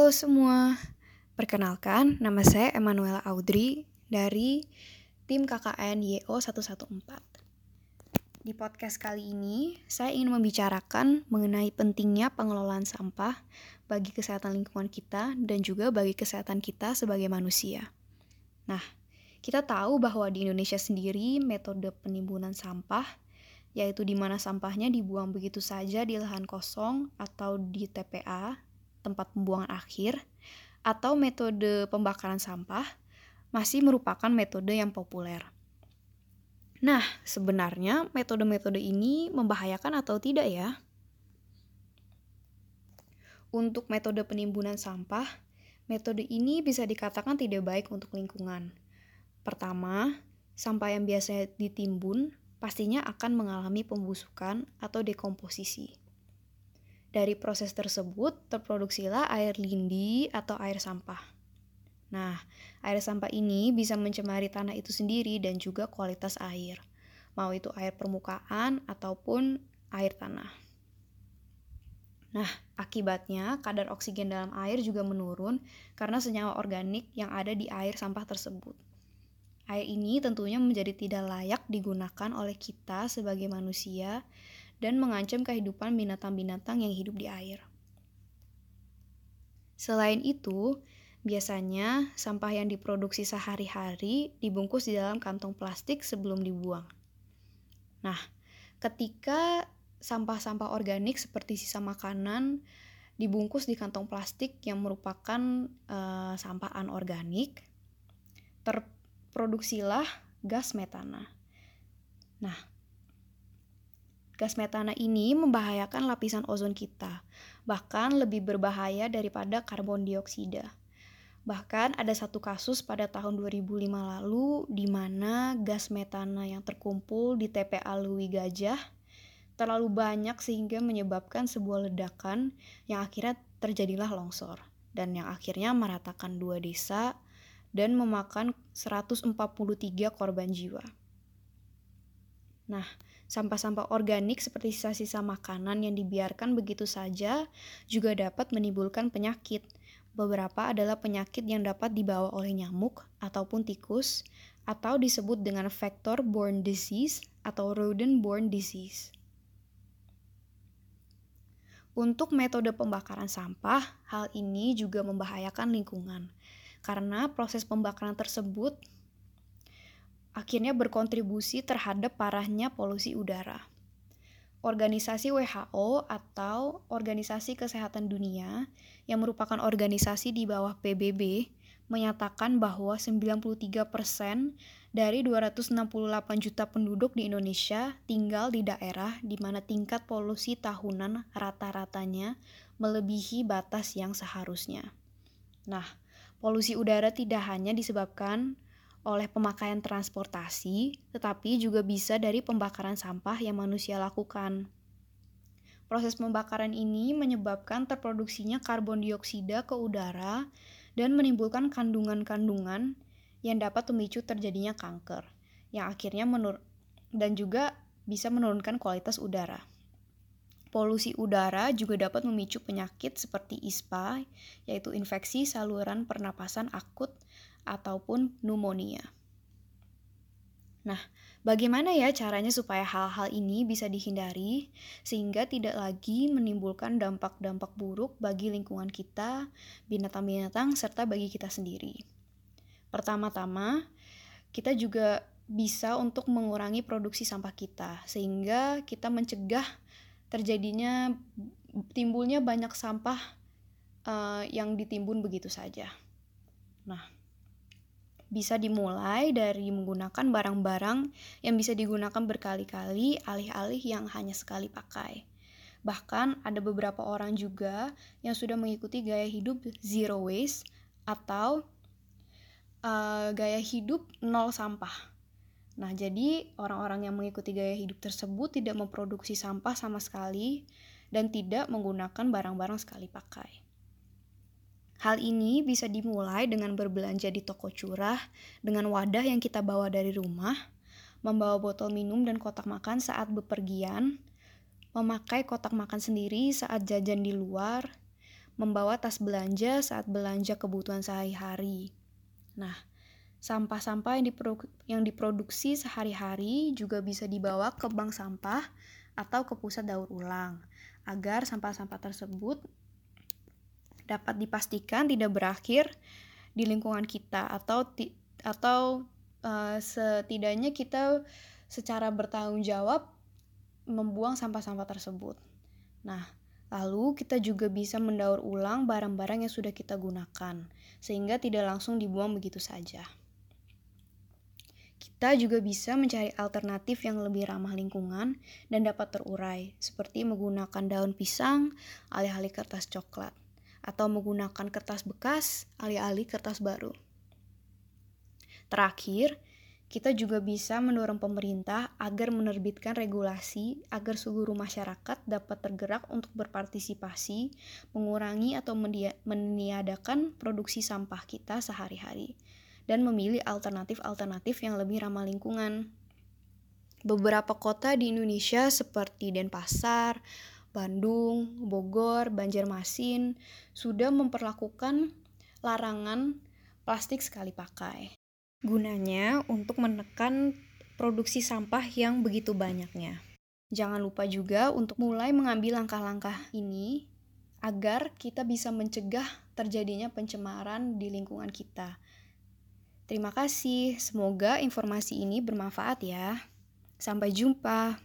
Halo semua, perkenalkan nama saya Emanuela Audrey dari tim KKN YO 114. Di podcast kali ini, saya ingin membicarakan mengenai pentingnya pengelolaan sampah bagi kesehatan lingkungan kita dan juga bagi kesehatan kita sebagai manusia. Nah, kita tahu bahwa di Indonesia sendiri metode penimbunan sampah yaitu di mana sampahnya dibuang begitu saja di lahan kosong atau di TPA tempat pembuangan akhir, atau metode pembakaran sampah masih merupakan metode yang populer. Nah, sebenarnya metode-metode ini membahayakan atau tidak ya? Untuk metode penimbunan sampah, metode ini bisa dikatakan tidak baik untuk lingkungan. Pertama, sampah yang biasa ditimbun pastinya akan mengalami pembusukan atau dekomposisi. Dari proses tersebut terproduksilah air lindi atau air sampah. Nah, air sampah ini bisa mencemari tanah itu sendiri dan juga kualitas air, mau itu air permukaan ataupun air tanah. Nah, akibatnya kadar oksigen dalam air juga menurun karena senyawa organik yang ada di air sampah tersebut. Air ini tentunya menjadi tidak layak digunakan oleh kita sebagai manusia dan mengancam kehidupan binatang-binatang yang hidup di air. Selain itu, biasanya sampah yang diproduksi sehari-hari dibungkus di dalam kantong plastik sebelum dibuang. Nah, ketika sampah-sampah organik seperti sisa makanan dibungkus di kantong plastik yang merupakan uh, sampah anorganik, terproduksilah gas metana. Nah, Gas metana ini membahayakan lapisan ozon kita, bahkan lebih berbahaya daripada karbon dioksida. Bahkan ada satu kasus pada tahun 2005 lalu di mana gas metana yang terkumpul di TPA Lui Gajah terlalu banyak sehingga menyebabkan sebuah ledakan yang akhirnya terjadilah longsor dan yang akhirnya meratakan dua desa dan memakan 143 korban jiwa. Nah, Sampah-sampah organik seperti sisa-sisa makanan yang dibiarkan begitu saja juga dapat menimbulkan penyakit. Beberapa adalah penyakit yang dapat dibawa oleh nyamuk ataupun tikus atau disebut dengan vector-borne disease atau rodent-borne disease. Untuk metode pembakaran sampah, hal ini juga membahayakan lingkungan karena proses pembakaran tersebut akhirnya berkontribusi terhadap parahnya polusi udara. Organisasi WHO atau Organisasi Kesehatan Dunia yang merupakan organisasi di bawah PBB menyatakan bahwa 93% dari 268 juta penduduk di Indonesia tinggal di daerah di mana tingkat polusi tahunan rata-ratanya melebihi batas yang seharusnya. Nah, polusi udara tidak hanya disebabkan oleh pemakaian transportasi, tetapi juga bisa dari pembakaran sampah yang manusia lakukan. Proses pembakaran ini menyebabkan terproduksinya karbon dioksida ke udara dan menimbulkan kandungan-kandungan yang dapat memicu terjadinya kanker, yang akhirnya menur dan juga bisa menurunkan kualitas udara. Polusi udara juga dapat memicu penyakit seperti ISPA, yaitu infeksi saluran pernapasan akut ataupun pneumonia. Nah, bagaimana ya caranya supaya hal-hal ini bisa dihindari sehingga tidak lagi menimbulkan dampak-dampak buruk bagi lingkungan kita, binatang-binatang, serta bagi kita sendiri? Pertama-tama, kita juga bisa untuk mengurangi produksi sampah kita sehingga kita mencegah terjadinya timbulnya banyak sampah uh, yang ditimbun begitu saja. Nah, bisa dimulai dari menggunakan barang-barang yang bisa digunakan berkali-kali alih-alih yang hanya sekali pakai. Bahkan ada beberapa orang juga yang sudah mengikuti gaya hidup zero waste atau uh, gaya hidup nol sampah. Nah, jadi orang-orang yang mengikuti gaya hidup tersebut tidak memproduksi sampah sama sekali dan tidak menggunakan barang-barang sekali pakai. Hal ini bisa dimulai dengan berbelanja di toko curah dengan wadah yang kita bawa dari rumah, membawa botol minum dan kotak makan saat bepergian, memakai kotak makan sendiri saat jajan di luar, membawa tas belanja saat belanja kebutuhan sehari-hari. Nah, sampah-sampah yang, diprodu yang diproduksi sehari-hari juga bisa dibawa ke bank sampah atau ke pusat daur ulang agar sampah-sampah tersebut dapat dipastikan tidak berakhir di lingkungan kita atau atau uh, setidaknya kita secara bertanggung jawab membuang sampah-sampah tersebut. Nah, lalu kita juga bisa mendaur ulang barang-barang yang sudah kita gunakan sehingga tidak langsung dibuang begitu saja. Kita juga bisa mencari alternatif yang lebih ramah lingkungan dan dapat terurai, seperti menggunakan daun pisang alih-alih kertas coklat atau menggunakan kertas bekas alih-alih kertas baru. Terakhir, kita juga bisa mendorong pemerintah agar menerbitkan regulasi agar seluruh masyarakat dapat tergerak untuk berpartisipasi, mengurangi atau meniadakan produksi sampah kita sehari-hari, dan memilih alternatif-alternatif yang lebih ramah lingkungan. Beberapa kota di Indonesia seperti Denpasar, Bandung, Bogor, Banjarmasin sudah memperlakukan larangan plastik sekali pakai. Gunanya untuk menekan produksi sampah yang begitu banyaknya. Jangan lupa juga untuk mulai mengambil langkah-langkah ini agar kita bisa mencegah terjadinya pencemaran di lingkungan kita. Terima kasih, semoga informasi ini bermanfaat ya. Sampai jumpa.